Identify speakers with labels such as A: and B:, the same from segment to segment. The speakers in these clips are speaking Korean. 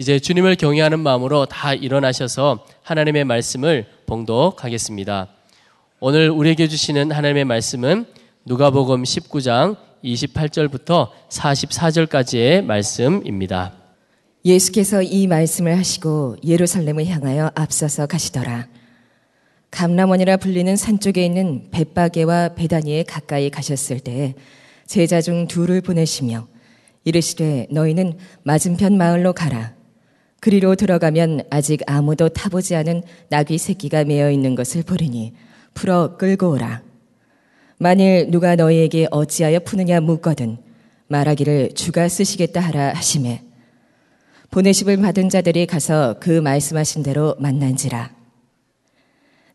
A: 이제 주님을 경외하는 마음으로 다 일어나셔서 하나님의 말씀을 봉독하겠습니다. 오늘 우리에게 주시는 하나님의 말씀은 누가복음 19장 28절부터 44절까지의 말씀입니다.
B: 예수께서 이 말씀을 하시고 예루살렘을 향하여 앞서서 가시더라. 감람원이라 불리는 산 쪽에 있는 벳바게와 베다니에 가까이 가셨을 때 제자 중 둘을 보내시며 이르시되 너희는 맞은편 마을로 가라. 그리로 들어가면 아직 아무도 타보지 않은 나귀 새끼가 매어 있는 것을 보리니 풀어 끌고 오라. 만일 누가 너희에게 어찌하여 푸느냐 묻거든 말하기를 주가 쓰시겠다 하라 하심에 보내심을 받은 자들이 가서 그 말씀하신 대로 만난지라.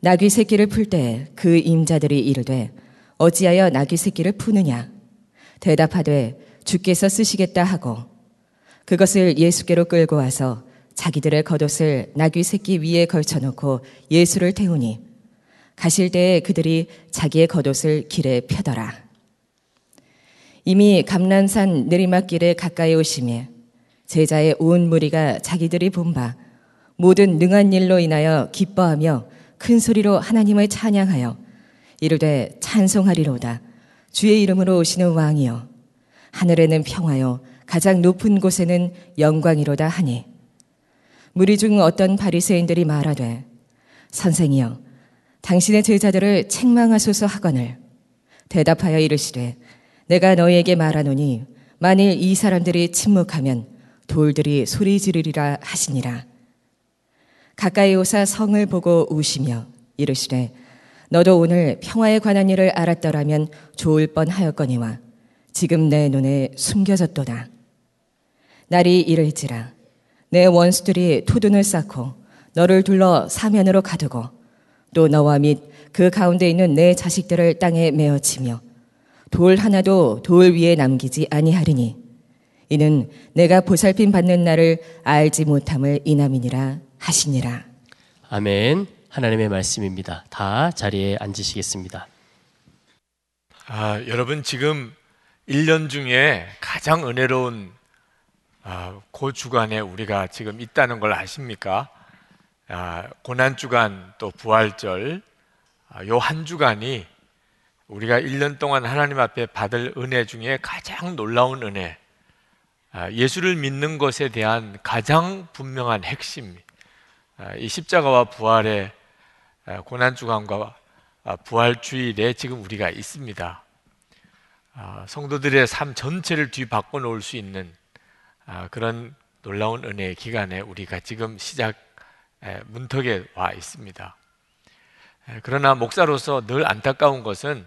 B: 나귀 새끼를 풀 때 그 임자들이 이르되 어찌하여 나귀 새끼를 푸느냐 대답하되 주께서 쓰시겠다 하고 그것을 예수께로 끌고 와서 자기들의 겉옷을 나귀 새끼 위에 걸쳐놓고 예수를 태우니 가실 때에 그들이 자기의 겉옷을 길에 펴더라. 이미 감난산 내리막길에 가까이 오심에 제자의 온 무리가 자기들이 본 바 모든 능한 일로 인하여 기뻐하며 큰 소리로 하나님을 찬양하여 이르되 찬송하리로다. 주의 이름으로 오시는 왕이여. 하늘에는 평화요. 가장 높은 곳에는 영광이로다 하니 무리 중 어떤 바리새인들이 말하되 선생이여 당신의 제자들을 책망하소서 하거늘. 대답하여 이르시되 내가 너희에게 말하노니 만일 이 사람들이 침묵하면 돌들이 소리 지르리라 하시니라. 가까이 오사 성을 보고 우시며 이르시되 너도 오늘 평화에 관한 일을 알았더라면 좋을 뻔하였거니와 지금 내 눈에 숨겨졌도다. 날이 이를지라 내 원수들이 토둔을 쌓고 너를 둘러 사면으로 가두고 또 너와 및 그 가운데 있는 내 자식들을 땅에 메어치며 돌 하나도 돌 위에 남기지 아니하리니 이는 내가 보살핌 받는 날을 알지 못함을 이남이니라 하시니라.
A: 아멘. 하나님의 말씀입니다. 다 자리에 앉으시겠습니다.
C: 아, 여러분 지금 1년 중에 가장 은혜로운 아, 그 주간에 우리가 지금 있다는 걸 아십니까? 아, 고난 주간 또 부활절 아, 요한 주간이 우리가 1년 동안 하나님 앞에 받을 은혜 중에 가장 놀라운 은혜, 아, 예수를 믿는 것에 대한 가장 분명한 핵심, 아, 이 십자가와 부활의 아, 고난 주간과 아, 부활 주일에 지금 우리가 있습니다. 아, 성도들의 삶 전체를 뒤바꿔 놓을 수 있는 아, 그런 놀라운 은혜의 기간에 우리가 지금 시작 문턱에 와 있습니다. 그러나 목사로서 늘 안타까운 것은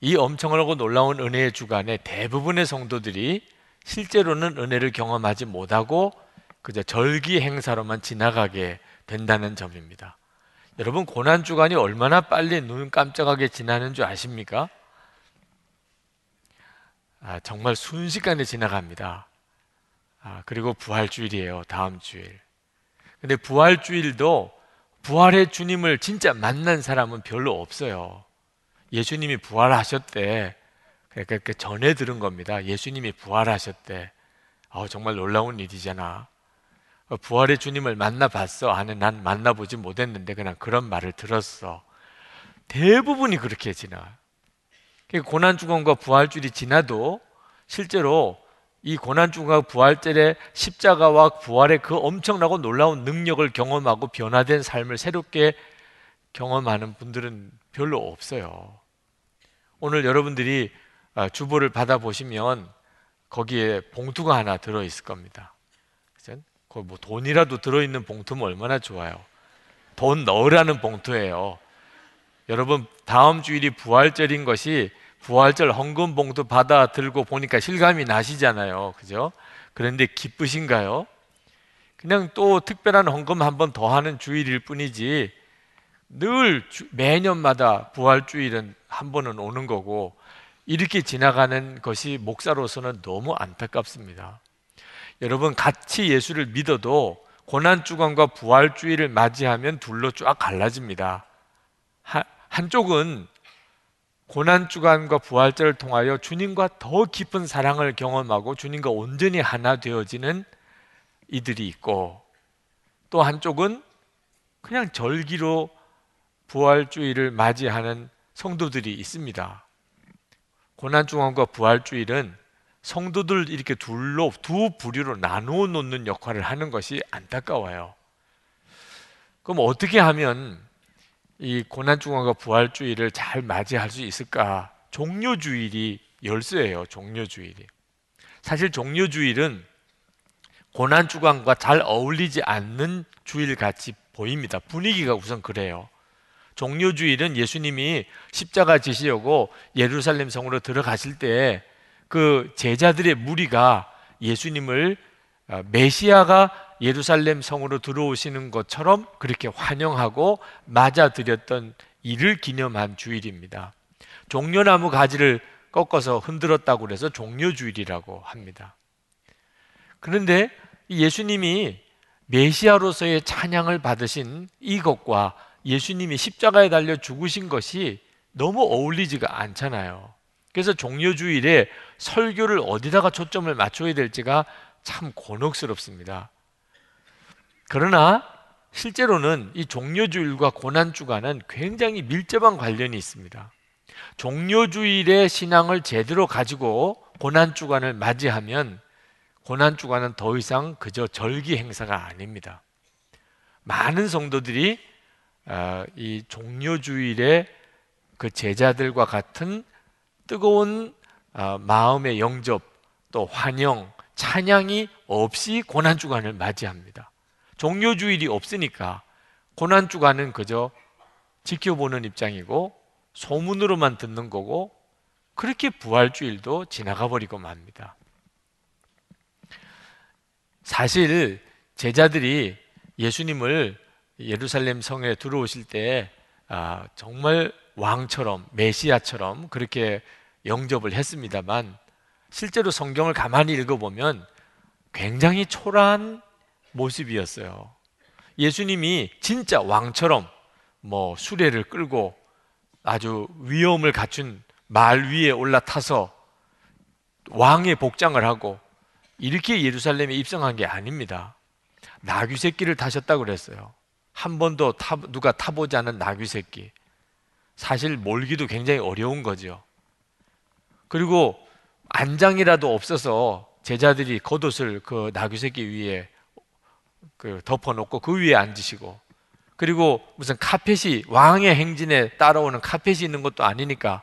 C: 이 엄청나고 놀라운 은혜의 주간에 대부분의 성도들이 실제로는 은혜를 경험하지 못하고 그저 절기 행사로만 지나가게 된다는 점입니다. 여러분 고난 주간이 얼마나 빨리 눈 깜짝하게 지나는 줄 아십니까? 아, 정말 순식간에 지나갑니다. 아, 그리고 부활주일이에요. 다음 주일. 근데 부활주일도 부활의 주님을 진짜 만난 사람은 별로 없어요. 예수님이 부활하셨대. 그러니까 전해 들은 겁니다. 예수님이 부활하셨대. 어, 정말 놀라운 일이잖아. 어, 부활의 주님을 만나봤어. 아니, 난 만나보지 못했는데 그냥 그런 말을 들었어. 대부분이 그렇게 지나. 고난주간과 부활주일이 지나도 실제로 이 고난주가 부활절에 십자가와 부활의 그 엄청나고 놀라운 능력을 경험하고 변화된 삶을 새롭게 경험하는 분들은 별로 없어요. 오늘 여러분들이 아, 주보를 받아 보시면 거기에 봉투가 하나 들어 있을 겁니다. 거기 뭐 돈이라도 들어 있는 봉투면 얼마나 좋아요. 돈 넣으라는 봉투예요. 여러분, 다음 주일이 부활절인 것이 부활절 헌금 봉투 받아 들고 보니까 실감이 나시잖아요. 그죠? 그런데 기쁘신가요? 그냥 또 특별한 헌금 한 번 더 하는 주일일 뿐이지 늘 주, 매년마다 부활 주일은 한 번은 오는 거고 이렇게 지나가는 것이 목사로서는 너무 안타깝습니다. 여러분 같이 예수를 믿어도 고난 주간과 부활 주일을 맞이하면 둘로 쫙 갈라집니다. 하, 한쪽은 고난 주간과 부활절을 통하여 주님과 더 깊은 사랑을 경험하고 주님과 온전히 하나 되어지는 이들이 있고 또 한쪽은 그냥 절기로 부활주의를 맞이하는 성도들이 있습니다. 고난중앙과 부활주일은 성도들 이렇게 둘로 두 부류로 나누어 놓는 역할을 하는 것이 안타까워요. 그럼 어떻게 하면 이 고난중앙과 부활주일을 잘 맞이할 수 있을까? 종료주일이 열쇠예요. 종료주일이. 사실 종료주일은 고난주간과 잘 어울리지 않는 주일 같이 보입니다. 분위기가 우선 그래요. 종료주일은 예수님이 십자가 지시려고 예루살렘 성으로 들어가실 때 그 제자들의 무리가 예수님을 어, 메시아가 예루살렘 성으로 들어오시는 것처럼 그렇게 환영하고 맞아들였던 이를 기념한 주일입니다. 종려나무 가지를 꺾어서 흔들었다고 그래서 종려주일이라고 합니다. 그런데 예수님이 메시아로서의 찬양을 받으신 이것과 예수님이 십자가에 달려 죽으신 것이 너무 어울리지가 않잖아요. 그래서 종료주일에 설교를 어디다가 초점을 맞춰야 될지가 참 곤혹스럽습니다. 그러나 실제로는 이 종료주일과 고난주간은 굉장히 밀접한 관련이 있습니다. 종료주일의 신앙을 제대로 가지고 고난주간을 맞이하면 고난주간은 더 이상 그저 절기 행사가 아닙니다. 많은 성도들이 어, 이 종료주일의 그 제자들과 같은 뜨거운 어, 마음의 영접 또 환영 찬양이 없이 고난주간을 맞이합니다. 종료주일이 없으니까 고난주간은 그저 지켜보는 입장이고 소문으로만 듣는 거고 그렇게 부활주일도 지나가 버리고 맙니다. 사실 제자들이 예수님을 예루살렘 성에 들어오실 때 아, 정말 왕처럼 메시아처럼 그렇게 영접을 했습니다만 실제로 성경을 가만히 읽어보면 굉장히 초라한 모습이었어요. 예수님이 진짜 왕처럼 뭐 수레를 끌고 아주 위엄을 갖춘 말 위에 올라타서 왕의 복장을 하고 이렇게 예루살렘에 입성한 게 아닙니다. 나귀 새끼를 타셨다고 그랬어요. 한 번도 타, 누가 타보지 않은 나귀 새끼. 사실 몰기도 굉장히 어려운 거죠. 그리고 안장이라도 없어서 제자들이 겉옷을 그 나귀 새끼 위에 그 덮어놓고 그 위에 앉으시고 그리고 무슨 카펫이 왕의 행진에 따라오는 카펫이 있는 것도 아니니까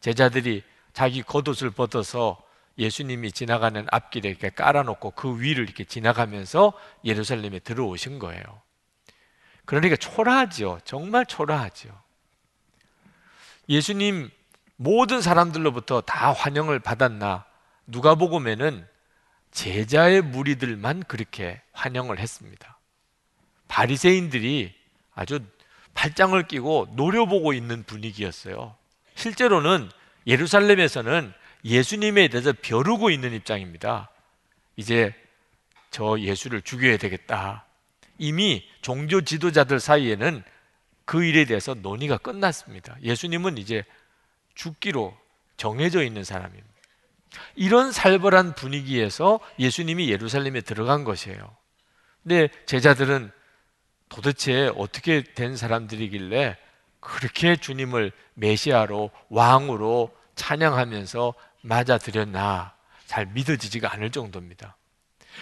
C: 제자들이 자기 겉옷을 벗어서 예수님이 지나가는 앞길에 이렇게 깔아놓고 그 위를 이렇게 지나가면서 예루살렘에 들어오신 거예요. 그러니까 초라하죠. 정말 초라하죠. 예수님 모든 사람들로부터 다 환영을 받았나 누가복음에는 제자의 무리들만 그렇게 환영을 했습니다. 바리새인들이 아주 팔짱을 끼고 노려보고 있는 분위기였어요. 실제로는 예루살렘에서는 예수님에 대해서 벼르고 있는 입장입니다. 이제 저 예수를 죽여야 되겠다. 이미 종교 지도자들 사이에는 그 일에 대해서 논의가 끝났습니다. 예수님은 이제 죽기로 정해져 있는 사람입니다. 이런 살벌한 분위기에서 예수님이 예루살렘에 들어간 것이에요. 근데 제자들은 도대체 어떻게 된 사람들이길래 그렇게 주님을 메시아로 왕으로 찬양하면서 맞아들였나 잘 믿어지지가 않을 정도입니다.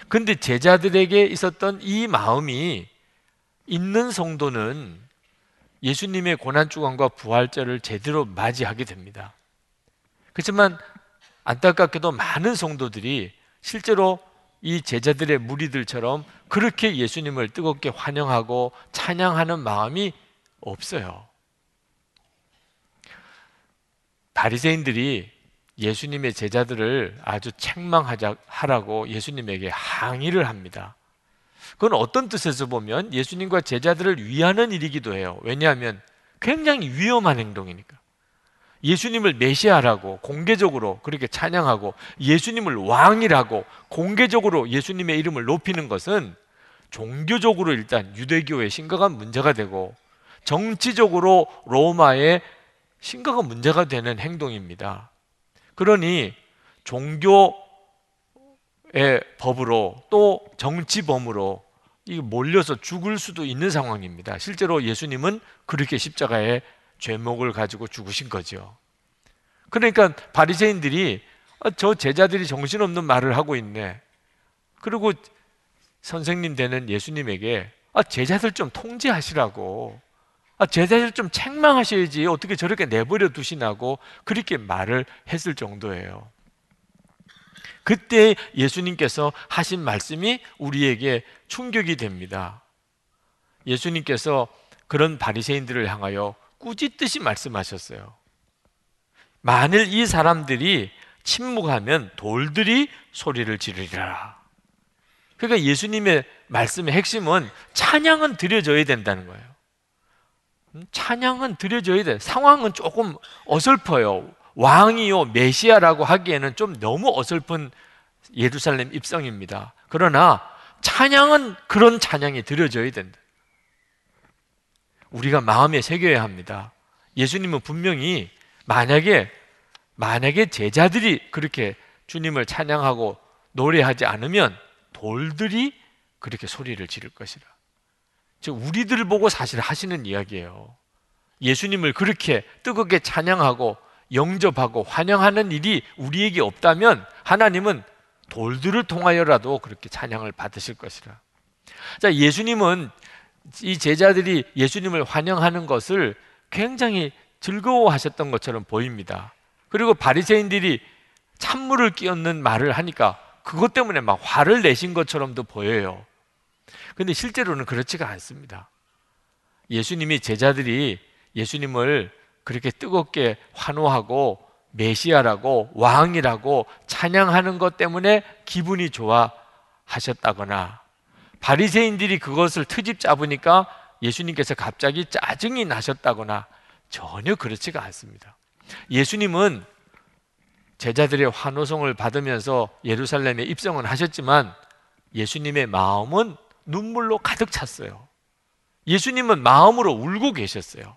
C: 근데 제자들에게 있었던 이 마음이 있는 성도는 예수님의 고난주간과 부활절을 제대로 맞이하게 됩니다. 그렇지만 안타깝게도 많은 성도들이 실제로 이 제자들의 무리들처럼 그렇게 예수님을 뜨겁게 환영하고 찬양하는 마음이 없어요. 바리새인들이 예수님의 제자들을 아주 책망하자 하라고 예수님에게 항의를 합니다. 그건 어떤 뜻에서 보면 예수님과 제자들을 위하는 일이기도 해요. 왜냐하면 굉장히 위험한 행동이니까. 예수님을 메시아라고 공개적으로 그렇게 찬양하고 예수님을 왕이라고 공개적으로 예수님의 이름을 높이는 것은 종교적으로 일단 유대교의 심각한 문제가 되고 정치적으로 로마의 심각한 문제가 되는 행동입니다. 그러니 종교의 법으로 또 정치범으로 이 몰려서 죽을 수도 있는 상황입니다. 실제로 예수님은 그렇게 십자가에 죄목을 가지고 죽으신 거죠. 그러니까 바리새인들이 아, 저 제자들이 정신없는 말을 하고 있네. 그리고 선생님 되는 예수님에게 아, 제자들 좀 통제하시라고. 아, 제자들 좀 책망하셔야지 어떻게 저렇게 내버려 두시나고 그렇게 말을 했을 정도예요. 그때 예수님께서 하신 말씀이 우리에게 충격이 됩니다. 예수님께서 그런 바리새인들을 향하여 꾸짖듯이 말씀하셨어요. 만일 이 사람들이 침묵하면 돌들이 소리를 지르리라. 그러니까 예수님의 말씀의 핵심은 찬양은 드려져야 된다는 거예요. 음, 찬양은 드려져야 돼. 상황은 조금 어설퍼요. 왕이요, 메시아라고 하기에는 좀 너무 어설픈 예루살렘 입성입니다. 그러나 찬양은 그런 찬양이 드려져야 된다. 우리가 마음에 새겨야 합니다. 예수님은 분명히 만약에 만약에 제자들이 그렇게 주님을 찬양하고 노래하지 않으면 돌들이 그렇게 소리를 지를 것이라. 즉 우리들을 보고 사실 하시는 이야기예요. 예수님을 그렇게 뜨겁게 찬양하고 영접하고 환영하는 일이 우리에게 없다면 하나님은 돌들을 통하여라도 그렇게 찬양을 받으실 것이라. 자, 예수님은 이 제자들이 예수님을 환영하는 것을 굉장히 즐거워하셨던 것처럼 보입니다. 그리고 바리새인들이 찬물을 끼얹는 말을 하니까 그것 때문에 막 화를 내신 것처럼도 보여요. 근데 실제로는 그렇지가 않습니다. 예수님이 제자들이 예수님을 그렇게 뜨겁게 환호하고 메시아라고 왕이라고 찬양하는 것 때문에 기분이 좋아 하셨다거나 바리새인들이 그것을 트집 잡으니까 예수님께서 갑자기 짜증이 나셨다거나 전혀 그렇지가 않습니다. 예수님은 제자들의 환호성을 받으면서 예루살렘에 입성을 하셨지만 예수님의 마음은 눈물로 가득 찼어요. 예수님은 마음으로 울고 계셨어요.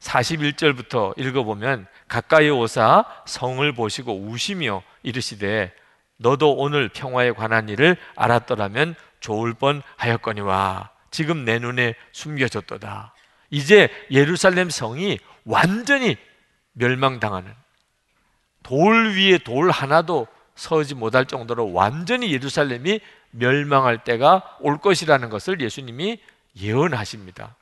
C: 41절부터 읽어보면 가까이 오사 성을 보시고 우시며 이르시되 너도 오늘 평화에 관한 일을 알았더라면 좋을 뻔 하였거니와 지금 내 눈에 숨겨졌도다. 이제 예루살렘 성이 완전히 멸망당하는 돌 위에 돌 하나도 서지 못할 정도로 완전히 예루살렘이 멸망할 때가 올 것이라는 것을 예수님이 예언하십니다.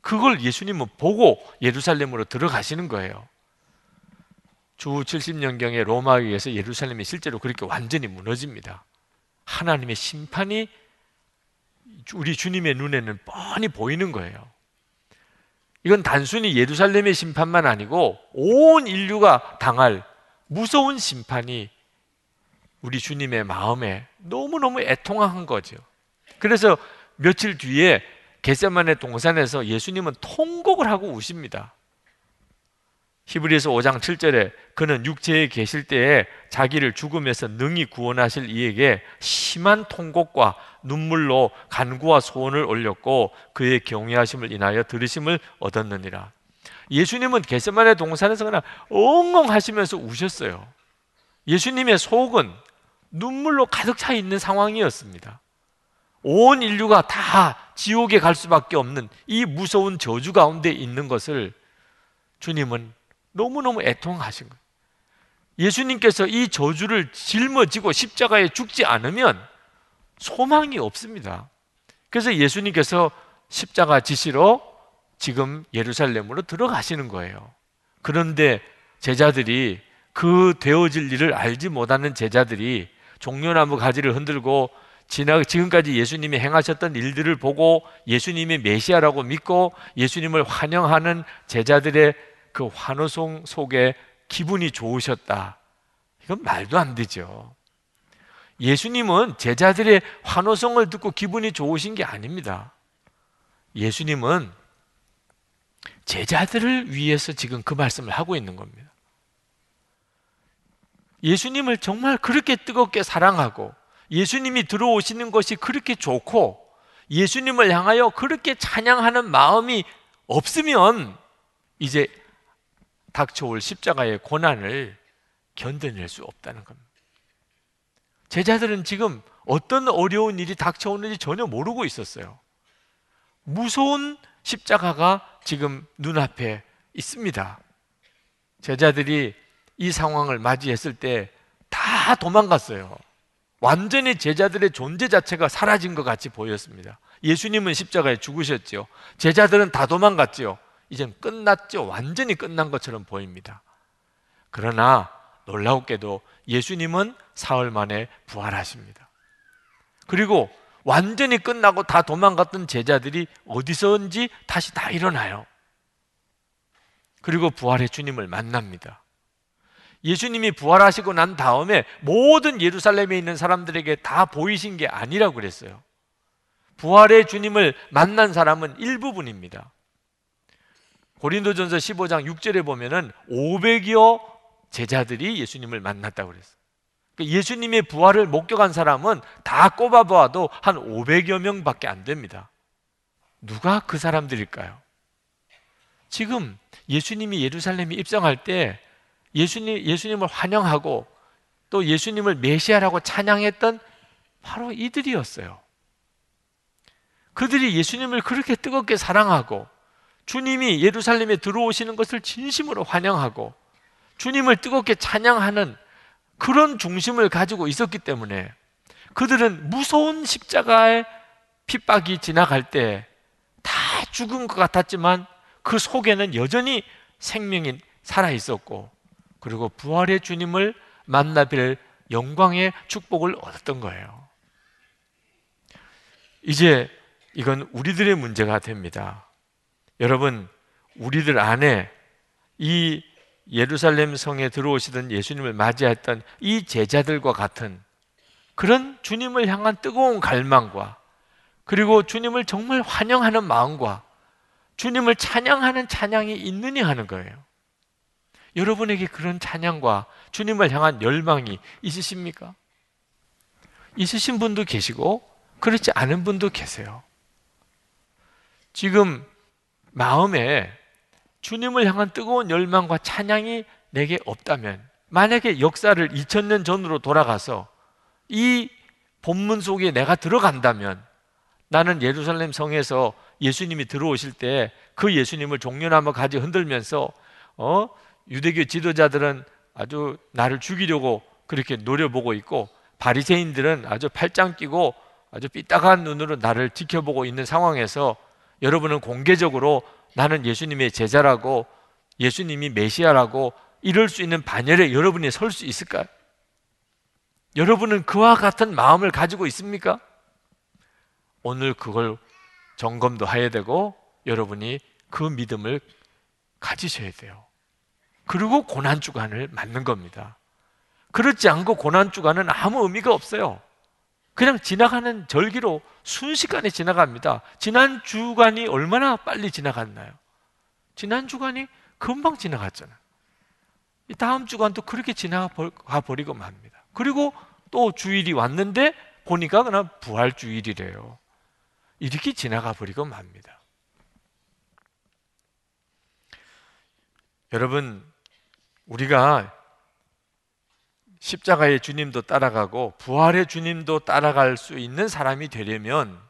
C: 그걸 예수님은 보고 예루살렘으로 들어가시는 거예요. 주 70년경에 로마에 의해서 예루살렘이 실제로 그렇게 완전히 무너집니다. 하나님의 심판이 우리 주님의 눈에는 뻔히 보이는 거예요. 이건 단순히 예루살렘의 심판만 아니고 온 인류가 당할 무서운 심판이 우리 주님의 마음에 너무너무 애통한 거죠. 그래서 며칠 뒤에 겟세만의 동산에서 예수님은 통곡을 하고 우십니다. 히브리서 5장 7절에 그는 육체에 계실 때에 자기를 죽음에서 능히 구원하실 이에게 심한 통곡과 눈물로 간구와 소원을 올렸고 그의 경외하심을 인하여 들으심을 얻었느니라. 예수님은 겟세만의 동산에서 그냥 엉엉 하시면서 우셨어요. 예수님의 속은 눈물로 가득 차 있는 상황이었습니다. 온 인류가 다 지옥에 갈 수밖에 없는 이 무서운 저주 가운데 있는 것을 주님은 너무너무 애통하신 거예요. 예수님께서 이 저주를 짊어지고 십자가에 죽지 않으면 소망이 없습니다. 그래서 예수님께서 십자가 지시로 지금 예루살렘으로 들어가시는 거예요. 그런데 제자들이 그 되어질 일을 알지 못하는 제자들이 종려나무 가지를 흔들고 지나 지금까지 예수님이 행하셨던 일들을 보고 예수님이 메시아라고 믿고 예수님을 환영하는 제자들의 그 환호성 속에 기분이 좋으셨다. 이건 말도 안 되죠. 예수님은 제자들의 환호성을 듣고 기분이 좋으신 게 아닙니다. 예수님은 제자들을 위해서 지금 그 말씀을 하고 있는 겁니다. 예수님을 정말 그렇게 뜨겁게 사랑하고 예수님이 들어오시는 것이 그렇게 좋고 예수님을 향하여 그렇게 찬양하는 마음이 없으면 이제 닥쳐올 십자가의 고난을 견뎌낼 수 없다는 겁니다. 제자들은 지금 어떤 어려운 일이 닥쳐오는지 전혀 모르고 있었어요. 무서운 십자가가 지금 눈앞에 있습니다. 제자들이 이 상황을 맞이했을 때 다 도망갔어요. 완전히 제자들의 존재 자체가 사라진 것 같이 보였습니다. 예수님은 십자가에 죽으셨지요. 제자들은 다 도망갔지요. 이젠 끝났죠. 완전히 끝난 것처럼 보입니다. 그러나 놀라웠게도 예수님은 사흘 만에 부활하십니다. 그리고 완전히 끝나고 다 도망갔던 제자들이 어디서인지 다시 다 일어나요. 그리고 부활의 주님을 만납니다. 예수님이 부활하시고 난 다음에 모든 예루살렘에 있는 사람들에게 다 보이신 게 아니라고 그랬어요. 부활의 주님을 만난 사람은 일부분입니다. 고린도전서 15장 6절에 보면은 500여 제자들이 예수님을 만났다고 그랬어요. 그러니까 예수님의 부활을 목격한 사람은 다 꼽아보아도 한 500여 명밖에 안 됩니다. 누가 그 사람들일까요? 지금 예수님이 예루살렘에 입성할 때 예수님, 예수님을 환영하고 또 예수님을 메시아라고 찬양했던 바로 이들이었어요. 그들이 예수님을 그렇게 뜨겁게 사랑하고 주님이 예루살렘에 들어오시는 것을 진심으로 환영하고 주님을 뜨겁게 찬양하는 그런 중심을 가지고 있었기 때문에 그들은 무서운 십자가의 핍박이 지나갈 때 다 죽은 것 같았지만 그 속에는 여전히 생명이 살아 있었고 그리고 부활의 주님을 만나 뵐 영광의 축복을 얻었던 거예요. 이제 이건 우리들의 문제가 됩니다. 여러분, 우리들 안에 이 예루살렘 성에 들어오시던 예수님을 맞이했던 이 제자들과 같은 그런 주님을 향한 뜨거운 갈망과 그리고 주님을 정말 환영하는 마음과 주님을 찬양하는 찬양이 있느냐 하는 거예요. 여러분에게 그런 찬양과 주님을 향한 열망이 있으십니까? 있으신 분도 계시고 그렇지 않은 분도 계세요. 지금 마음에 주님을 향한 뜨거운 열망과 찬양이 내게 없다면 만약에 역사를 2000년 전으로 돌아가서 이 본문 속에 내가 들어간다면 나는 예루살렘 성에서 예수님이 들어오실 때 그 예수님을 종려나무 가지 흔들면서 어 유대교 지도자들은 아주 나를 죽이려고 그렇게 노려보고 있고 바리새인들은 아주 팔짱 끼고 아주 삐딱한 눈으로 나를 지켜보고 있는 상황에서 여러분은 공개적으로 나는 예수님의 제자라고 예수님이 메시아라고 이럴 수 있는 반열에 여러분이 설 수 있을까요? 여러분은 그와 같은 마음을 가지고 있습니까? 오늘 그걸 점검도 해야 되고 여러분이 그 믿음을 가지셔야 돼요. 그리고 고난 주간을 맞는 겁니다. 그렇지 않고 고난 주간은 아무 의미가 없어요. 그냥 지나가는 절기로 순식간에 지나갑니다. 지난 주간이 얼마나 빨리 지나갔나요? 지난 주간이 금방 지나갔잖아요. 다음 주간도 그렇게 지나가 버리고 맙니다. 그리고 또 주일이 왔는데 보니까 그냥 부활 주일이래요. 이렇게 지나가 버리고 맙니다. 여러분, 우리가 십자가의 주님도 따라가고 부활의 주님도 따라갈 수 있는 사람이 되려면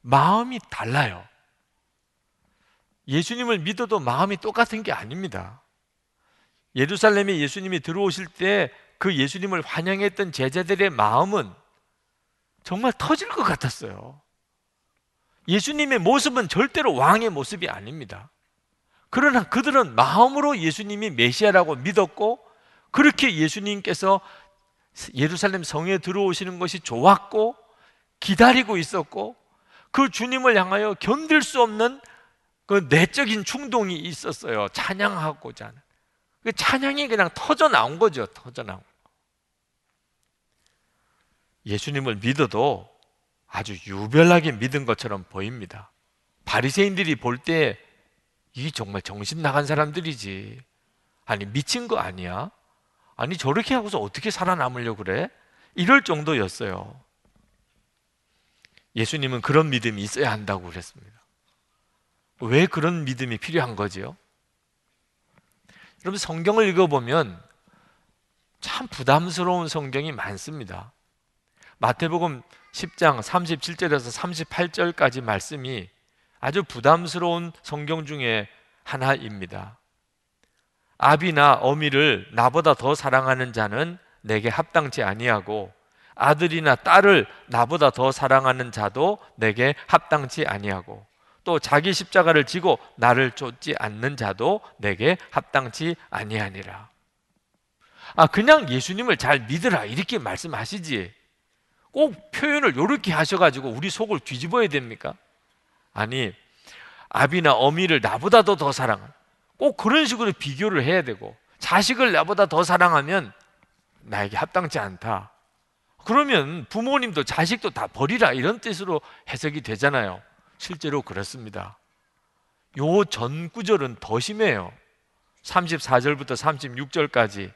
C: 마음이 달라요. 예수님을 믿어도 마음이 똑같은 게 아닙니다. 예루살렘에 예수님이 들어오실 때 그 예수님을 환영했던 제자들의 마음은 정말 터질 것 같았어요. 예수님의 모습은 절대로 왕의 모습이 아닙니다. 그러나 그들은 마음으로 예수님이 메시아라고 믿었고 그렇게 예수님께서 예루살렘 성에 들어오시는 것이 좋았고 기다리고 있었고 그 주님을 향하여 견딜 수 없는 그 내적인 충동이 있었어요. 찬양하고자 하는. 그 찬양이 그냥 터져 나온 거죠. 터져 나온. 예수님을 믿어도 아주 유별나게 믿은 것처럼 보입니다. 바리새인들이 볼 때 이게 정말 정신 나간 사람들이지. 아니 미친 거 아니야? 아니 저렇게 하고서 어떻게 살아남으려고 그래? 이럴 정도였어요. 예수님은 그런 믿음이 있어야 한다고 그랬습니다. 왜 그런 믿음이 필요한 거지요? 여러분 성경을 읽어보면 참 부담스러운 성경이 많습니다. 마태복음 10장 37절에서 38절까지 말씀이 아주 부담스러운 성경 중에 하나입니다. 아비나 어미를 나보다 더 사랑하는 자는 내게 합당치 아니하고 아들이나 딸을 나보다 더 사랑하는 자도 내게 합당치 아니하고 또 자기 십자가를 지고 나를 쫓지 않는 자도 내게 합당치 아니하니라. 아 그냥 예수님을 잘 믿으라 이렇게 말씀하시지. 꼭 표현을 이렇게 하셔가지고 우리 속을 뒤집어야 됩니까? 아니 아비나 어미를 나보다도 더 사랑. 꼭 그런 식으로 비교를 해야 되고 자식을 나보다 더 사랑하면 나에게 합당치 않다. 그러면 부모님도 자식도 다 버리라 이런 뜻으로 해석이 되잖아요. 실제로 그렇습니다. 요 전 구절은 더 심해요. 34절부터 36절까지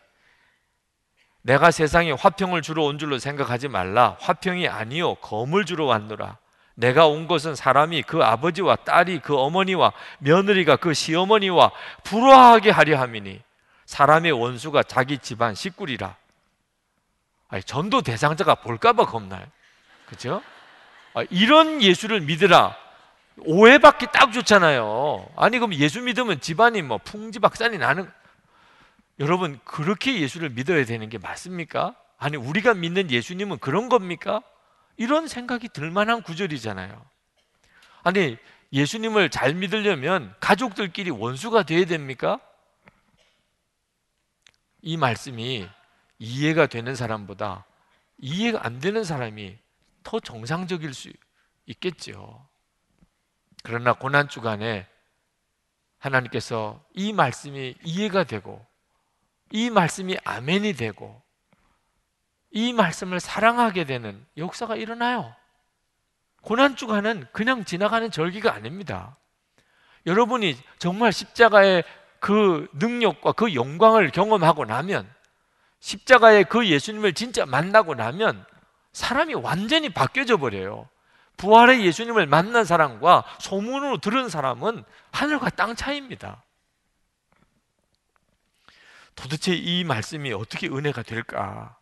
C: 내가 세상에 화평을 주러 온 줄로 생각하지 말라. 화평이 아니요 검을 주러 왔노라. 내가 온 것은 사람이 그 아버지와 딸이 그 어머니와 며느리가 그 시어머니와 불화하게 하려 함이니 사람의 원수가 자기 집안 식구리라. 아니, 전도 대상자가 볼까봐 겁나요. 그죠? 아, 이런 예수를 믿으라. 오해받기 딱 좋잖아요. 아니, 그럼 예수 믿으면 집안이 뭐 풍지박산이 나는. 여러분, 그렇게 예수를 믿어야 되는 게 맞습니까? 아니, 우리가 믿는 예수님은 그런 겁니까? 이런 생각이 들 만한 구절이잖아요. 아니, 예수님을 잘 믿으려면 가족들끼리 원수가 돼야 됩니까? 이 말씀이 이해가 되는 사람보다 이해가 안 되는 사람이 더 정상적일 수 있겠죠. 그러나 고난 주간에 하나님께서 이 말씀이 이해가 되고 이 말씀이 아멘이 되고 이 말씀을 사랑하게 되는 역사가 일어나요. 고난 주간은 그냥 지나가는 절기가 아닙니다. 여러분이 정말 십자가의 그 능력과 그 영광을 경험하고 나면 십자가의 그 예수님을 진짜 만나고 나면 사람이 완전히 바뀌어져 버려요. 부활의 예수님을 만난 사람과 소문으로 들은 사람은 하늘과 땅 차이입니다. 도대체 이 말씀이 어떻게 은혜가 될까?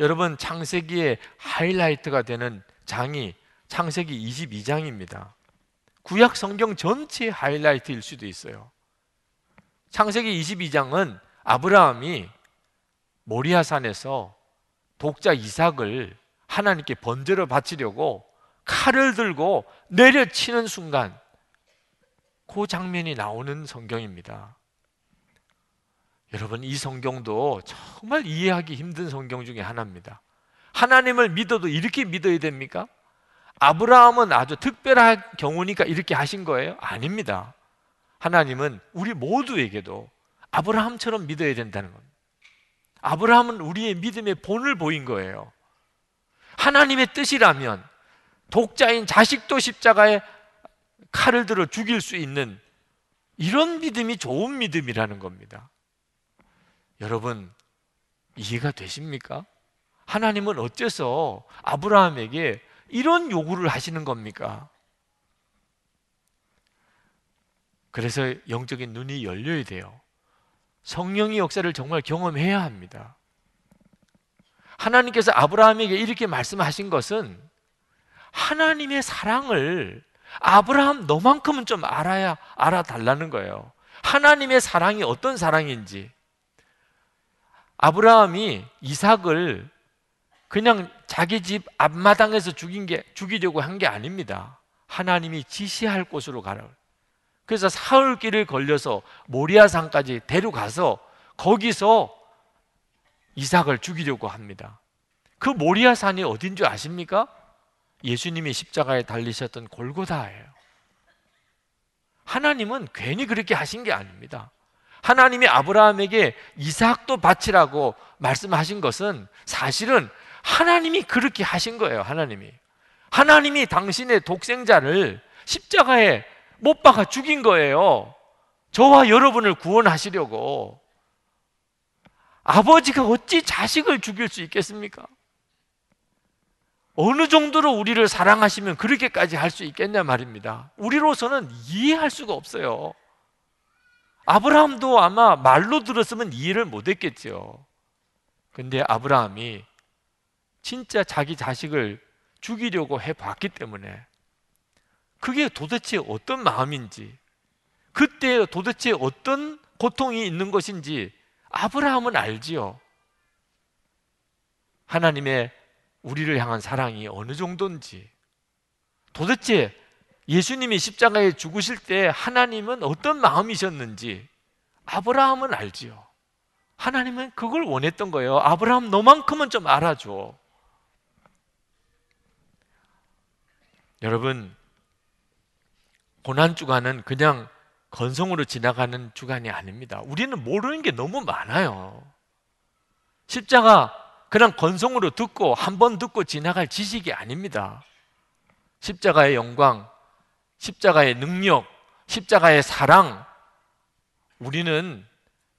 C: 여러분, 창세기의 하이라이트가 되는 장이 창세기 22장입니다. 구약 성경 전체의 하이라이트일 수도 있어요. 창세기 22장은 아브라함이 모리아산에서 독자 이삭을 하나님께 번제로 바치려고 칼을 들고 내려치는 순간 그 장면이 나오는 성경입니다. 여러분 이 성경도 정말 이해하기 힘든 성경 중에 하나입니다. 하나님을 믿어도 이렇게 믿어야 됩니까? 아브라함은 아주 특별한 경우니까 이렇게 하신 거예요? 아닙니다. 하나님은 우리 모두에게도 아브라함처럼 믿어야 된다는 겁니다. 아브라함은 우리의 믿음의 본을 보인 거예요. 하나님의 뜻이라면 독자인 자식도 십자가에 칼을 들어 죽일 수 있는 이런 믿음이 좋은 믿음이라는 겁니다. 여러분, 이해가 되십니까? 하나님은 어째서 아브라함에게 이런 요구를 하시는 겁니까? 그래서 영적인 눈이 열려야 돼요. 성령의 역사를 정말 경험해야 합니다. 하나님께서 아브라함에게 이렇게 말씀하신 것은 하나님의 사랑을 아브라함 너만큼은 좀 알아야 알아달라는 거예요. 하나님의 사랑이 어떤 사랑인지. 아브라함이 이삭을 그냥 자기 집 앞마당에서 죽인 게 죽이려고 한 게 아닙니다. 하나님이 지시할 곳으로 가라. 그래서 사흘길을 걸려서 모리아산까지 데려가서 거기서 이삭을 죽이려고 합니다. 그 모리아산이 어딘 줄 아십니까? 예수님이 십자가에 달리셨던 골고다예요. 하나님은 괜히 그렇게 하신 게 아닙니다. 하나님이 아브라함에게 이삭도 바치라고 말씀하신 것은 사실은 하나님이 그렇게 하신 거예요. 하나님이. 하나님이 당신의 독생자를 십자가에 못 박아 죽인 거예요. 저와 여러분을 구원하시려고. 아버지가 어찌 자식을 죽일 수 있겠습니까? 어느 정도로 우리를 사랑하시면 그렇게까지 할 수 있겠냐 말입니다. 우리로서는 이해할 수가 없어요. 아브라함도 아마 말로 들었으면 이해를 못 했겠죠. 근데 아브라함이 진짜 자기 자식을 죽이려고 해 봤기 때문에 그게 도대체 어떤 마음인지 그때 도대체 어떤 고통이 있는 것인지 아브라함은 알지요. 하나님의 우리를 향한 사랑이 어느 정도인지 도대체 예수님이 십자가에 죽으실 때 하나님은 어떤 마음이셨는지 아브라함은 알지요. 하나님은 그걸 원했던 거예요. 아브라함 너만큼은 좀 알아줘. 여러분, 고난 주간은 그냥 건성으로 지나가는 주간이 아닙니다. 우리는 모르는 게 너무 많아요. 십자가 그냥 건성으로 듣고 한 번 듣고 지나갈 지식이 아닙니다. 십자가의 영광, 십자가의 능력, 십자가의 사랑, 우리는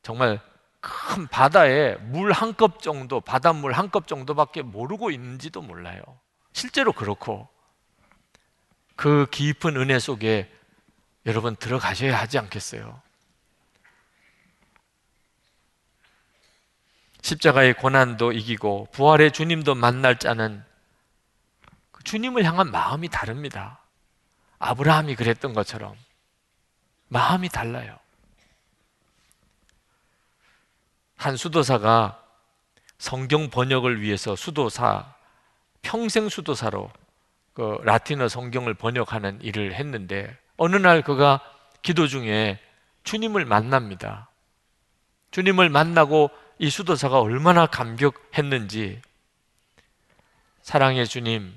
C: 정말 큰 바다에 물 한 컵 정도, 바닷물 한 컵 정도밖에 모르고 있는지도 몰라요. 실제로 그렇고, 그 깊은 은혜 속에 여러분 들어가셔야 하지 않겠어요? 십자가의 고난도 이기고 부활의 주님도 만날 자는 그 주님을 향한 마음이 다릅니다. 아브라함이 그랬던 것처럼 마음이 달라요. 한 수도사가 성경 번역을 위해서 수도사 평생 수도사로 그 라틴어 성경을 번역하는 일을 했는데 어느 날 그가 기도 중에 주님을 만납니다. 주님을 만나고 이 수도사가 얼마나 감격했는지 사랑의 주님,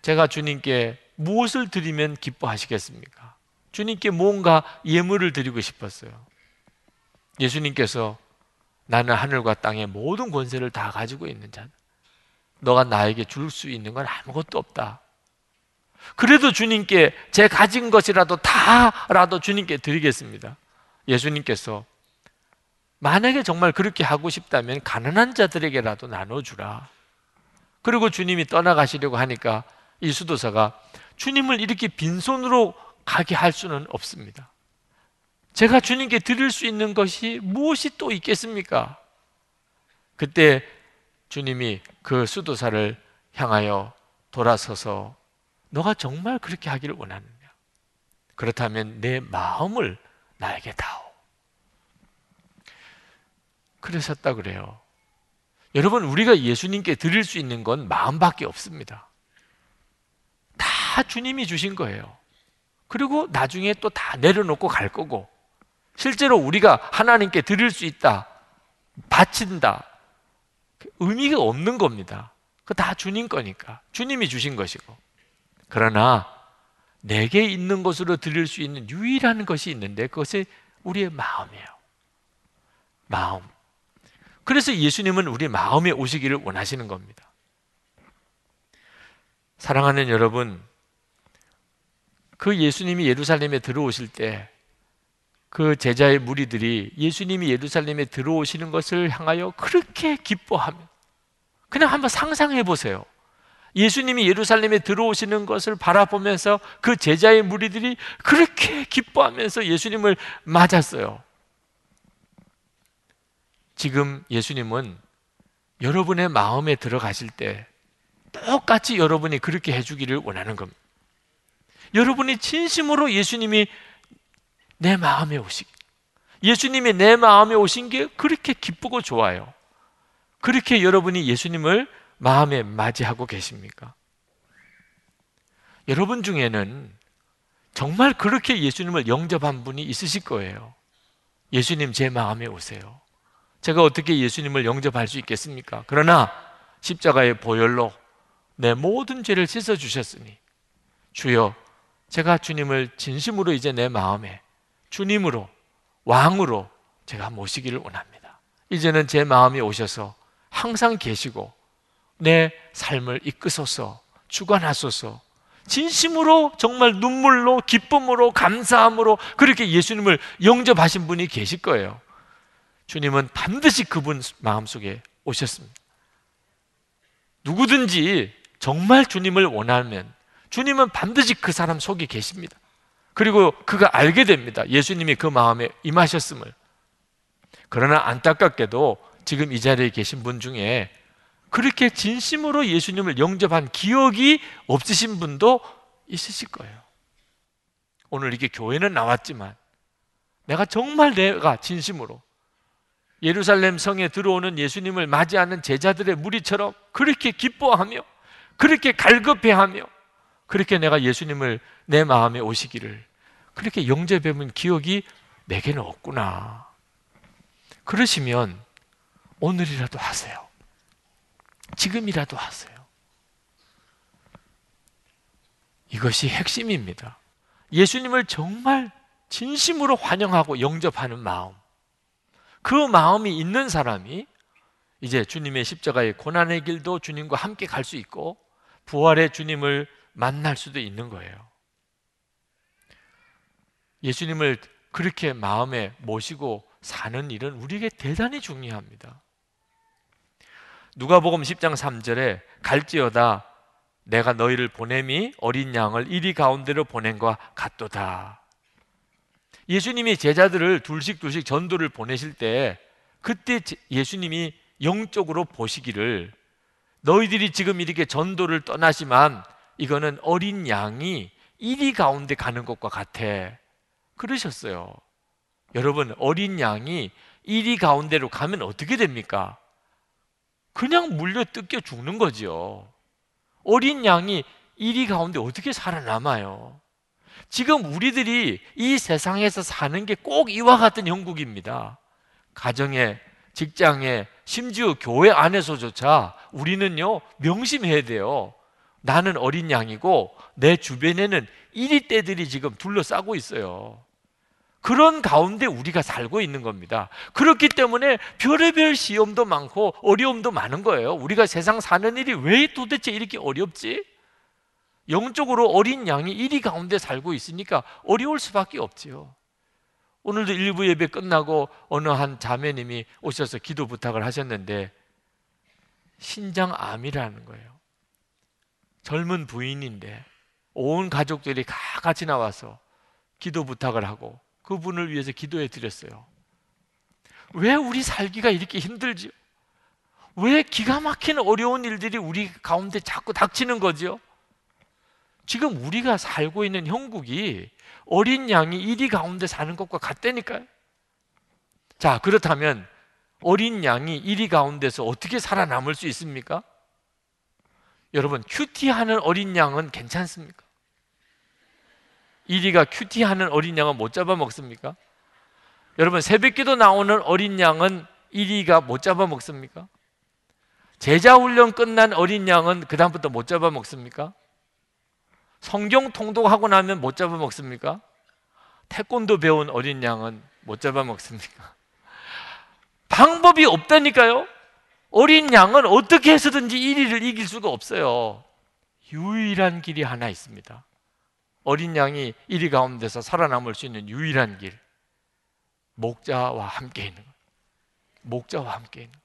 C: 제가 주님께 무엇을 드리면 기뻐하시겠습니까? 주님께 뭔가 예물을 드리고 싶었어요. 예수님께서 나는 하늘과 땅의 모든 권세를 다 가지고 있는 자. 너가 나에게 줄 수 있는 건 아무것도 없다. 그래도 주님께 제 가진 것이라도 다라도 주님께 드리겠습니다. 예수님께서 만약에 정말 그렇게 하고 싶다면 가난한 자들에게라도 나눠주라. 그리고 주님이 떠나가시려고 하니까 이 수도사가 주님을 이렇게 빈손으로 가게 할 수는 없습니다. 제가 주님께 드릴 수 있는 것이 무엇이 또 있겠습니까? 그때 주님이 그 수도사를 향하여 돌아서서 너가 정말 그렇게 하기를 원하느냐? 그렇다면 내 마음을 나에게 다오. 그러셨다 그래요. 여러분, 우리가 예수님께 드릴 수 있는 건 마음밖에 없습니다. 다 주님이 주신 거예요. 그리고 나중에 또 다 내려놓고 갈 거고, 실제로 우리가 하나님께 드릴 수 있다, 바친다, 의미가 없는 겁니다. 그 다 주님 거니까. 주님이 주신 것이고. 그러나 내게 있는 것으로 드릴 수 있는 유일한 것이 있는데 그것이 우리의 마음이에요. 마음. 그래서 예수님은 우리 마음에 오시기를 원하시는 겁니다. 사랑하는 여러분, 그 예수님이 예루살렘에 들어오실 때 그 제자의 무리들이 예수님이 예루살렘에 들어오시는 것을 향하여 그렇게 기뻐하며 그냥 한번 상상해 보세요. 예수님이 예루살렘에 들어오시는 것을 바라보면서 그 제자의 무리들이 그렇게 기뻐하면서 예수님을 맞았어요. 지금 예수님은 여러분의 마음에 들어가실 때 똑같이 여러분이 그렇게 해주기를 원하는 겁니다. 여러분이 진심으로 예수님이 내 마음에 오시 예수님이 내 마음에 오신 게 그렇게 기쁘고 좋아요. 그렇게 여러분이 예수님을 마음에 맞이하고 계십니까? 여러분 중에는 정말 그렇게 예수님을 영접한 분이 있으실 거예요. 예수님 제 마음에 오세요. 제가 어떻게 예수님을 영접할 수 있겠습니까? 그러나 십자가의 보혈로 내 모든 죄를 씻어 주셨으니 주여 제가 주님을 진심으로 이제 내 마음에 주님으로 왕으로 제가 모시기를 원합니다. 이제는 제 마음에 오셔서 항상 계시고 내 삶을 이끄소서 주관하소서 진심으로 정말 눈물로 기쁨으로 감사함으로 그렇게 예수님을 영접하신 분이 계실 거예요. 주님은 반드시 그분 마음속에 오셨습니다. 누구든지 정말 주님을 원하면 주님은 반드시 그 사람 속에 계십니다. 그리고 그가 알게 됩니다. 예수님이 그 마음에 임하셨음을. 그러나 안타깝게도 지금 이 자리에 계신 분 중에 그렇게 진심으로 예수님을 영접한 기억이 없으신 분도 있으실 거예요. 오늘 이게 교회는 나왔지만 내가 정말 내가 진심으로 예루살렘 성에 들어오는 예수님을 맞이하는 제자들의 무리처럼 그렇게 기뻐하며 그렇게 갈급해하며 그렇게 내가 예수님을 내 마음에 오시기를 그렇게 영접해본 기억이 내게는 없구나. 그러시면 오늘이라도 하세요. 지금이라도 하세요. 이것이 핵심입니다. 예수님을 정말 진심으로 환영하고 영접하는 마음. 그 마음이 있는 사람이 이제 주님의 십자가의 고난의 길도 주님과 함께 갈 수 있고 부활의 주님을 만날 수도 있는 거예요. 예수님을 그렇게 마음에 모시고 사는 일은 우리에게 대단히 중요합니다. 누가복음 10장 3절에 갈지어다 내가 너희를 보냄이 어린 양을 이리 가운데로 보낸과 같도다. 예수님이 제자들을 둘씩 둘씩 전도를 보내실 때 그때 예수님이 영적으로 보시기를 너희들이 지금 이렇게 전도를 떠나지만 이거는 어린 양이 이리 가운데 가는 것과 같아. 그러셨어요. 여러분, 어린 양이 이리 가운데로 가면 어떻게 됩니까? 그냥 물려 뜯겨 죽는 거지요. 어린 양이 이리 가운데 어떻게 살아남아요? 지금 우리들이 이 세상에서 사는 게 꼭 이와 같은 형국입니다. 가정에, 직장에, 심지어 교회 안에서조차 우리는요, 명심해야 돼요. 나는 어린 양이고 내 주변에는 이리 떼들이 지금 둘러싸고 있어요. 그런 가운데 우리가 살고 있는 겁니다. 그렇기 때문에 별의별 시험도 많고 어려움도 많은 거예요. 우리가 세상 사는 일이 왜 도대체 이렇게 어렵지? 영적으로 어린 양이 이리 가운데 살고 있으니까 어려울 수밖에 없지요. 오늘도 일부 예배 끝나고 어느 한 자매님이 오셔서 기도 부탁을 하셨는데 신장암이라는 거예요. 젊은 부인인데 온 가족들이 다 같이 나와서 기도 부탁을 하고 그분을 위해서 기도해 드렸어요. 왜 우리 살기가 이렇게 힘들지요? 왜 기가 막힌 어려운 일들이 우리 가운데 자꾸 닥치는 거죠? 지금 우리가 살고 있는 형국이 어린 양이 이리 가운데 사는 것과 같다니까요. 자, 그렇다면 어린 양이 이리 가운데서 어떻게 살아남을 수 있습니까? 여러분, 큐티하는 어린 양은 괜찮습니까? 이리가 큐티하는 어린 양은 못 잡아 먹습니까? 여러분 새벽기도 나오는 어린 양은 이리가 못 잡아 먹습니까? 제자 훈련 끝난 어린 양은 그 다음부터 못 잡아 먹습니까? 성경 통독하고 나면 못 잡아 먹습니까? 태권도 배운 어린 양은 못 잡아 먹습니까? 방법이 없다니까요. 어린 양은 어떻게 해서든지 1위를 이길 수가 없어요. 유일한 길이 하나 있습니다. 어린 양이 이리 가운데서 살아남을 수 있는 유일한 길. 목자와 함께 있는 것. 목자와 함께 있는 것.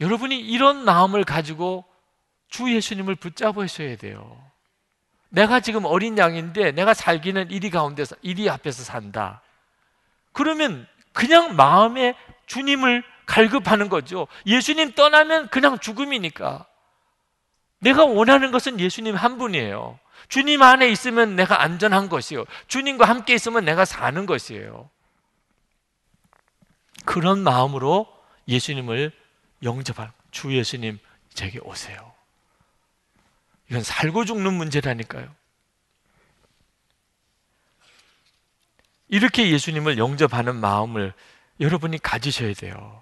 C: 여러분이 이런 마음을 가지고 주 예수님을 붙잡으셔야 돼요. 내가 지금 어린 양인데 내가 살기는 이리 가운데서 이리 앞에서 산다. 그러면 그냥 마음에 주님을 갈급하는 거죠. 예수님 떠나면 그냥 죽음이니까. 내가 원하는 것은 예수님 한 분이에요. 주님 안에 있으면 내가 안전한 것이요. 주님과 함께 있으면 내가 사는 것이에요. 그런 마음으로 예수님을 영접할 주 예수님 제게 오세요. 이건 살고 죽는 문제라니까요. 이렇게 예수님을 영접하는 마음을 여러분이 가지셔야 돼요.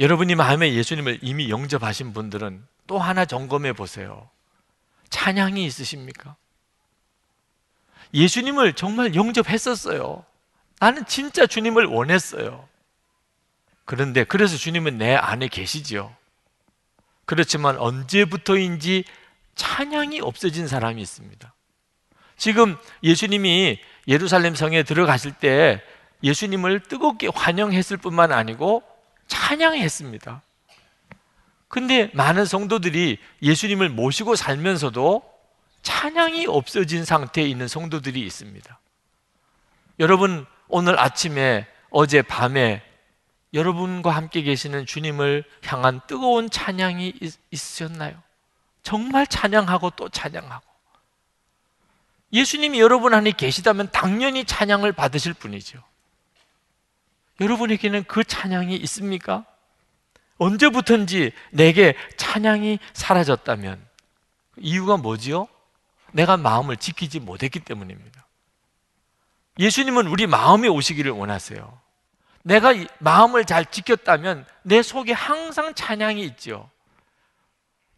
C: 여러분이 마음에 예수님을 이미 영접하신 분들은 또 하나 점검해 보세요. 찬양이 있으십니까? 예수님을 정말 영접했었어요. 나는 진짜 주님을 원했어요. 그런데 그래서 주님은 내 안에 계시지요. 그렇지만 언제부터인지 찬양이 없어진 사람이 있습니다. 지금 예수님이 예루살렘 성에 들어가실 때 예수님을 뜨겁게 환영했을 뿐만 아니고 찬양했습니다. 근데 많은 성도들이 예수님을 모시고 살면서도 찬양이 없어진 상태에 있는 성도들이 있습니다. 여러분, 오늘 아침에 어제 밤에 여러분과 함께 계시는 주님을 향한 뜨거운 찬양이 있, 있으셨나요? 정말 찬양하고 또 찬양하고 예수님이 여러분 안에 계시다면 당연히 찬양을 받으실 분이죠. 여러분에게는 그 찬양이 있습니까? 언제부턴지 내게 찬양이 사라졌다면 이유가 뭐지요? 내가 마음을 지키지 못했기 때문입니다. 예수님은 우리 마음에 오시기를 원하세요. 내가 마음을 잘 지켰다면 내 속에 항상 찬양이 있죠.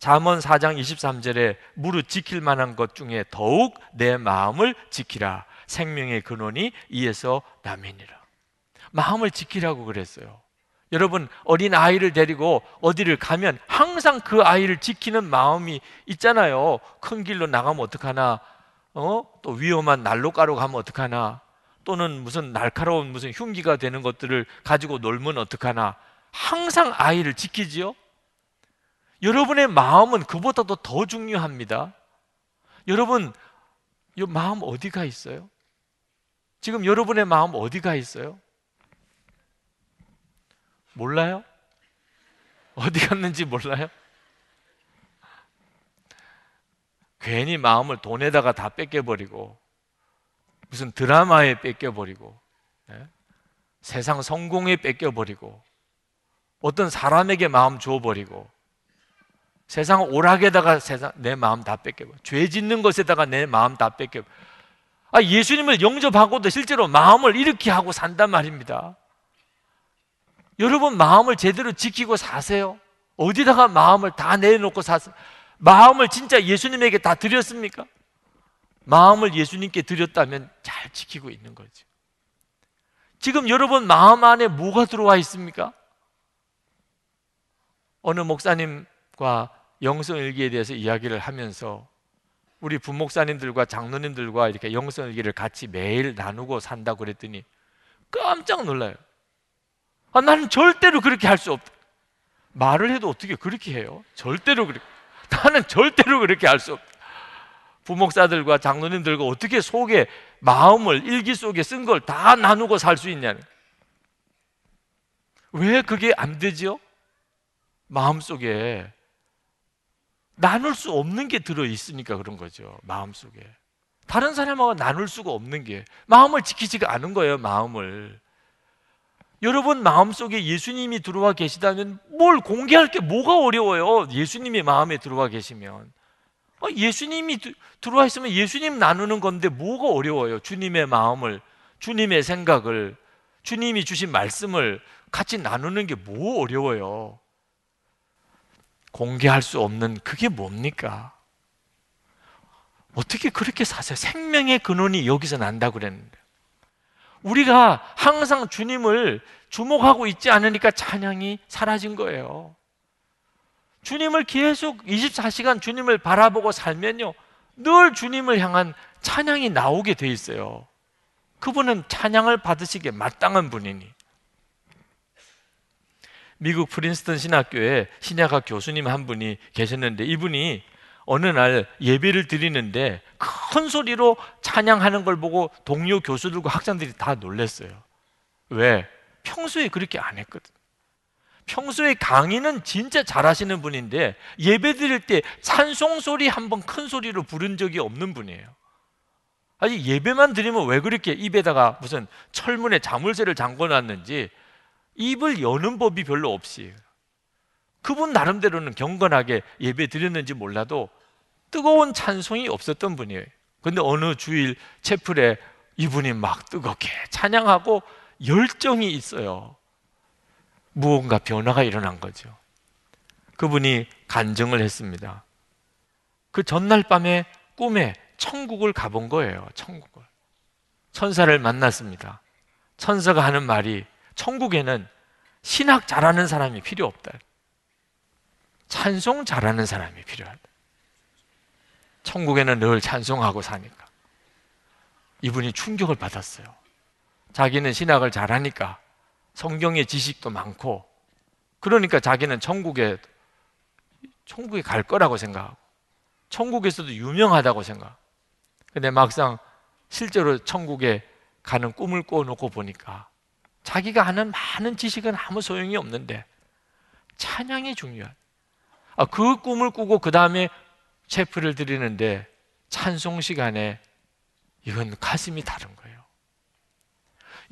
C: 잠언 4장 23절에 무릇 지킬 만한 것 중에 더욱 내 마음을 지키라. 생명의 근원이 이에서 남이니라. 마음을 지키라고 그랬어요. 여러분 어린 아이를 데리고 어디를 가면 항상 그 아이를 지키는 마음이 있잖아요. 큰 길로 나가면 어떡하나? 어? 또 위험한 난로 가로 가면 어떡하나? 또는 무슨 날카로운 무슨 흉기가 되는 것들을 가지고 놀면 어떡하나? 항상 아이를 지키지요. 여러분의 마음은 그보다도 더 중요합니다. 여러분, 이 마음 어디가 있어요? 지금 여러분의 마음 어디가 있어요? 몰라요? 어디 갔는지 몰라요? 괜히 마음을 돈에다가 다 뺏겨버리고 무슨 드라마에 뺏겨버리고 예? 세상 성공에 뺏겨버리고 어떤 사람에게 마음 줘버리고 세상 오락에다가 세상 내 마음 다 뺏겨버 죄 짓는 것에다가 내 마음 다 뺏겨 아 예수님을 영접하고도 실제로 마음을 이렇게 하고 산단 말입니다 여러분 마음을 제대로 지키고 사세요? 어디다가 마음을 다 내놓고 사세요? 마음을 진짜 예수님에게 다 드렸습니까? 마음을 예수님께 드렸다면 잘 지키고 있는 거죠. 지금 여러분 마음 안에 뭐가 들어와 있습니까? 어느 목사님과 영성일기에 대해서 이야기를 하면서 우리 부목사님들과 장로님들과 이렇게 영성일기를 같이 매일 나누고 산다고 그랬더니 깜짝 놀라요. 아, 나는 절대로 그렇게 할 수 없다. 말을 해도 어떻게 그렇게 해요? 절대로 그렇게. 나는 절대로 그렇게 할 수 없다. 부목사들과 장로님들과 어떻게 속에 마음을 일기 속에 쓴 걸 다 나누고 살 수 있냐는. 왜 그게 안 되지요? 마음 속에 나눌 수 없는 게 들어 있으니까 그런 거죠. 마음 속에. 다른 사람하고 나눌 수가 없는 게 마음을 지키지가 않은 거예요, 마음을. 여러분 마음 속에 예수님이 들어와 계시다면 뭘 공개할 게 뭐가 어려워요? 예수님이 마음에 들어와 계시면. 어, 예수님이 들어와 있으면 예수님 나누는 건데 뭐가 어려워요? 주님의 마음을, 주님의 생각을, 주님이 주신 말씀을 같이 나누는 게 뭐 어려워요? 공개할 수 없는 그게 뭡니까? 어떻게 그렇게 사세요? 생명의 근원이 여기서 난다고 그랬는데. 우리가 항상 주님을 주목하고 있지 않으니까 찬양이 사라진 거예요. 주님을 계속 24시간 주님을 바라보고 살면요. 늘 주님을 향한 찬양이 나오게 돼 있어요. 그분은 찬양을 받으시기에 마땅한 분이니. 미국 프린스턴 신학교에 신약학 교수님 한 분이 계셨는데 이분이 어느 날 예배를 드리는데 큰 소리로 찬양하는 걸 보고 동료 교수들과 학생들이 다 놀랐어요. 왜? 평소에 그렇게 안 했거든. 평소에 강의는 진짜 잘하시는 분인데 예배 드릴 때 찬송 소리 한번 큰 소리로 부른 적이 없는 분이에요. 아니 예배만 드리면 왜 그렇게 입에다가 무슨 철문에 자물쇠를 잠궈 놨는지 입을 여는 법이 별로 없이 그분 나름대로는 경건하게 예배 드렸는지 몰라도 뜨거운 찬송이 없었던 분이에요. 근데 어느 주일 채플에 이분이 막 뜨겁게 찬양하고 열정이 있어요. 무언가 변화가 일어난 거죠. 그분이 간증을 했습니다. 그 전날 밤에 꿈에 천국을 가본 거예요. 천국을. 천사를 만났습니다. 천사가 하는 말이 천국에는 신학 잘하는 사람이 필요 없다. 찬송 잘하는 사람이 필요하다. 천국에는 늘 찬송하고 사니까. 이분이 충격을 받았어요. 자기는 신학을 잘하니까 성경의 지식도 많고 그러니까 자기는 천국에 천국에 갈 거라고 생각하고 천국에서도 유명하다고 생각. 근데 막상 실제로 천국에 가는 꿈을 꾸어놓고 보니까 자기가 아는 많은 지식은 아무 소용이 없는데 찬양이 중요한. 아, 그 꿈을 꾸고 그 다음에 체프를 드리는데 찬송 시간에 이건 가슴이 다른 거예요.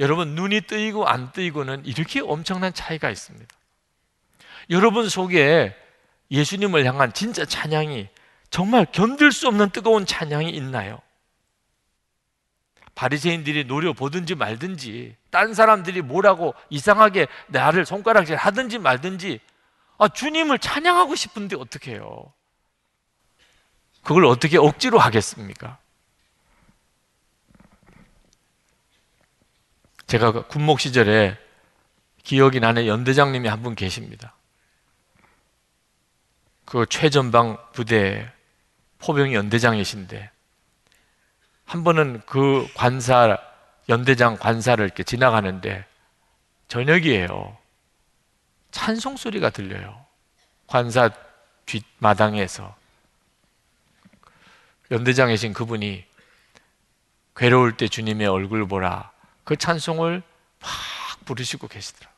C: 여러분 눈이 뜨이고 안 뜨이고는 이렇게 엄청난 차이가 있습니다. 여러분 속에 예수님을 향한 진짜 찬양이 정말 견딜 수 없는 뜨거운 찬양이 있나요? 바리새인들이 노려보든지 말든지 딴 사람들이 뭐라고 이상하게 나를 손가락질 하든지 말든지 아, 주님을 찬양하고 싶은데 어떻게 해요? 그걸 어떻게 억지로 하겠습니까? 제가 그 군목 시절에 기억이 나는 연대장님이 한 분 계십니다. 그 최전방 부대 포병 연대장이신데 한 번은 그 관사 연대장 관사를 이렇게 지나가는데 저녁이에요. 찬송 소리가 들려요. 관사 뒷마당에서 연대장이신 그분이 괴로울 때 주님의 얼굴 보라 그 찬송을 막 부르시고 계시더라.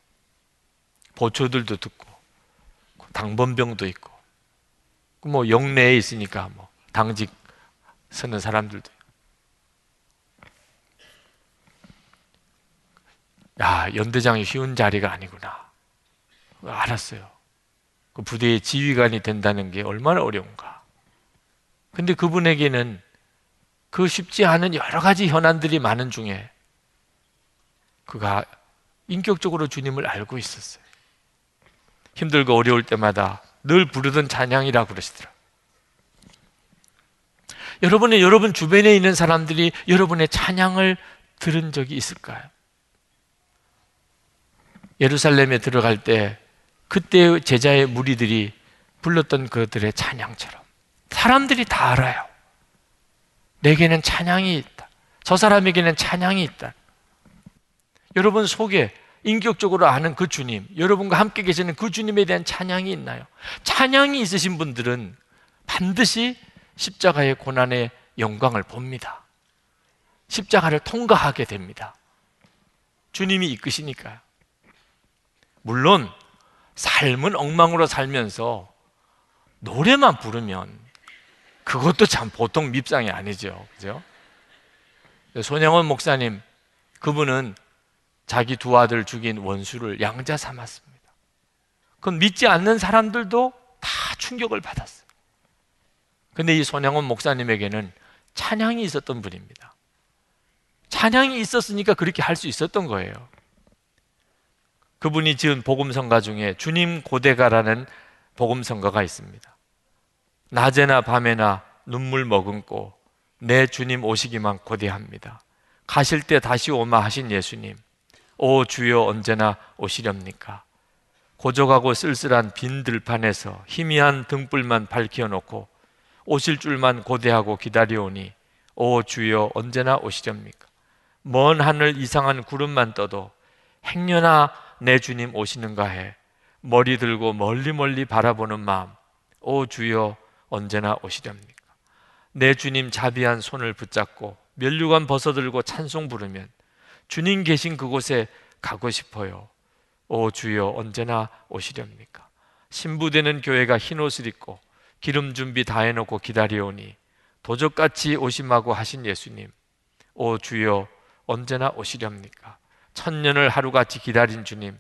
C: 보초들도 듣고 당번병도 있고 뭐 영내에 있으니까 뭐 당직 서는 사람들도 야, 연대장이 쉬운 자리가 아니구나. 알았어요. 그 부대의 지휘관이 된다는 게 얼마나 어려운가. 근데 그분에게는 그 쉽지 않은 여러 가지 현안들이 많은 중에 그가 인격적으로 주님을 알고 있었어요. 힘들고 어려울 때마다 늘 부르던 찬양이라 그러시더라. 여러분의 여러분 주변에 있는 사람들이 여러분의 찬양을 들은 적이 있을까요? 예루살렘에 들어갈 때 그때 제자의 무리들이 불렀던 그들의 찬양처럼 사람들이 다 알아요. 내게는 찬양이 있다. 저 사람에게는 찬양이 있다. 여러분 속에 인격적으로 아는 그 주님, 여러분과 함께 계시는 그 주님에 대한 찬양이 있나요? 찬양이 있으신 분들은 반드시 십자가의 고난의 영광을 봅니다. 십자가를 통과하게 됩니다. 주님이 이끄시니까요. 물론 삶은 엉망으로 살면서 노래만 부르면 그것도 참 보통 밉상이 아니죠. 그죠? 손영원 목사님, 그분은 자기 두 아들 죽인 원수를 양자 삼았습니다. 그건 믿지 않는 사람들도 다 충격을 받았어요. 근데 이 손영원 목사님에게는 찬양이 있었던 분입니다. 찬양이 있었으니까 그렇게 할 수 있었던 거예요. 그분이 지은 복음성가 중에 주님 고대가라는 복음성가가 있습니다. 낮에나 밤에나 눈물 머금고 내 주님 오시기만 고대합니다. 가실 때 다시 오마 하신 예수님, 오 주여 언제나 오시렵니까? 고적하고 쓸쓸한 빈 들판에서 희미한 등불만 밝혀 놓고 오실 줄만 고대하고 기다려오니 오 주여 언제나 오시렵니까? 먼 하늘 이상한 구름만 떠도 행여나 내 주님 오시는가 해. 머리 들고 멀리 멀리 바라보는 마음. 오 주여 언제나 오시렵니까? 내 주님 자비한 손을 붙잡고 면류관 벗어들고 찬송 부르면 주님 계신 그곳에 가고 싶어요. 오 주여 언제나 오시렵니까? 신부되는 교회가 흰 옷을 입고 기름 준비 다 해놓고 기다려오니 도적같이 오심하고 하신 예수님. 오 주여 언제나 오시렵니까 천년을 하루같이 기다린 주님,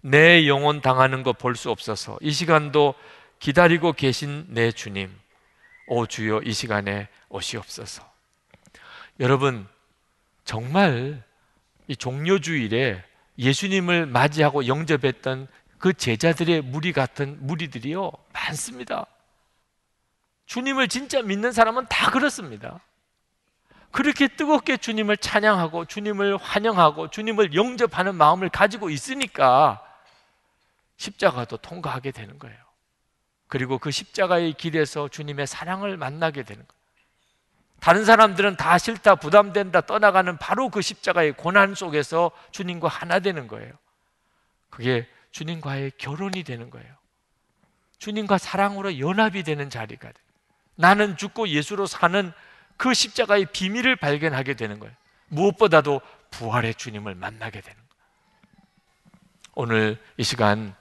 C: 내 영혼 당하는 거 볼 수 없어서 이 시간도 기다리고 계신 내 주님, 오 주여 이 시간에 오시옵소서. 여러분, 정말 이 종료주일에 예수님을 맞이하고 영접했던 그 제자들의 무리 같은 무리들이요, 많습니다. 주님을 진짜 믿는 사람은 다 그렇습니다. 그렇게 뜨겁게 주님을 찬양하고 주님을 환영하고 주님을 영접하는 마음을 가지고 있으니까 십자가도 통과하게 되는 거예요. 그리고 그 십자가의 길에서 주님의 사랑을 만나게 되는 거예요. 다른 사람들은 다 싫다, 부담된다, 떠나가는 바로 그 십자가의 고난 속에서 주님과 하나 되는 거예요. 그게 주님과의 결혼이 되는 거예요. 주님과 사랑으로 연합이 되는 자리가 돼. 나는 죽고 예수로 사는 그 십자가의 비밀을 발견하게 되는 거예요. 무엇보다도 부활의 주님을 만나게 되는 거예요. 오늘 이 시간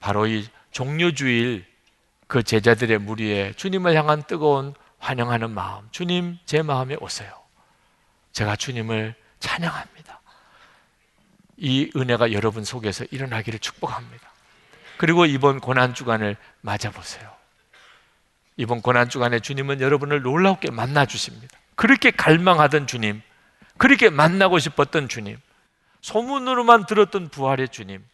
C: 바로 이 종료주일 그 제자들의 무리에 주님을 향한 뜨거운 환영하는 마음, 주님 제 마음에 오세요. 제가 주님을 찬양합니다. 이 은혜가 여러분 속에서 일어나기를 축복합니다. 그리고 이번 고난 주간을 맞아 보세요. 이번 고난 주간에 주님은 여러분을 놀랍게 만나 주십니다. 그렇게 갈망하던 주님, 그렇게 만나고 싶었던 주님, 소문으로만 들었던 부활의 주님,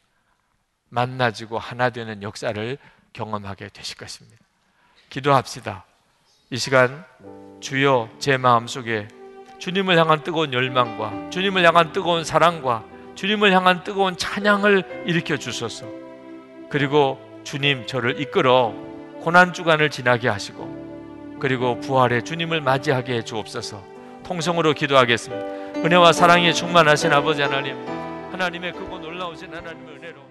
C: 만나지고 하나 되는 역사를 경험하게 되실 것입니다. 기도합시다. 이 시간 주여 제 마음 속에 주님을 향한 뜨거운 열망과 주님을 향한 뜨거운 사랑과 주님을 향한 뜨거운 찬양을 일으켜 주소서. 그리고 주님 저를 이끌어 고난 주간을 지나게 하시고 그리고 부활의 주님을 맞이하게 해 주옵소서. 통성으로 기도하겠습니다. 은혜와 사랑이 충만하신 아버지 하나님, 하나님의 크고 놀라우신 하나님의 은혜로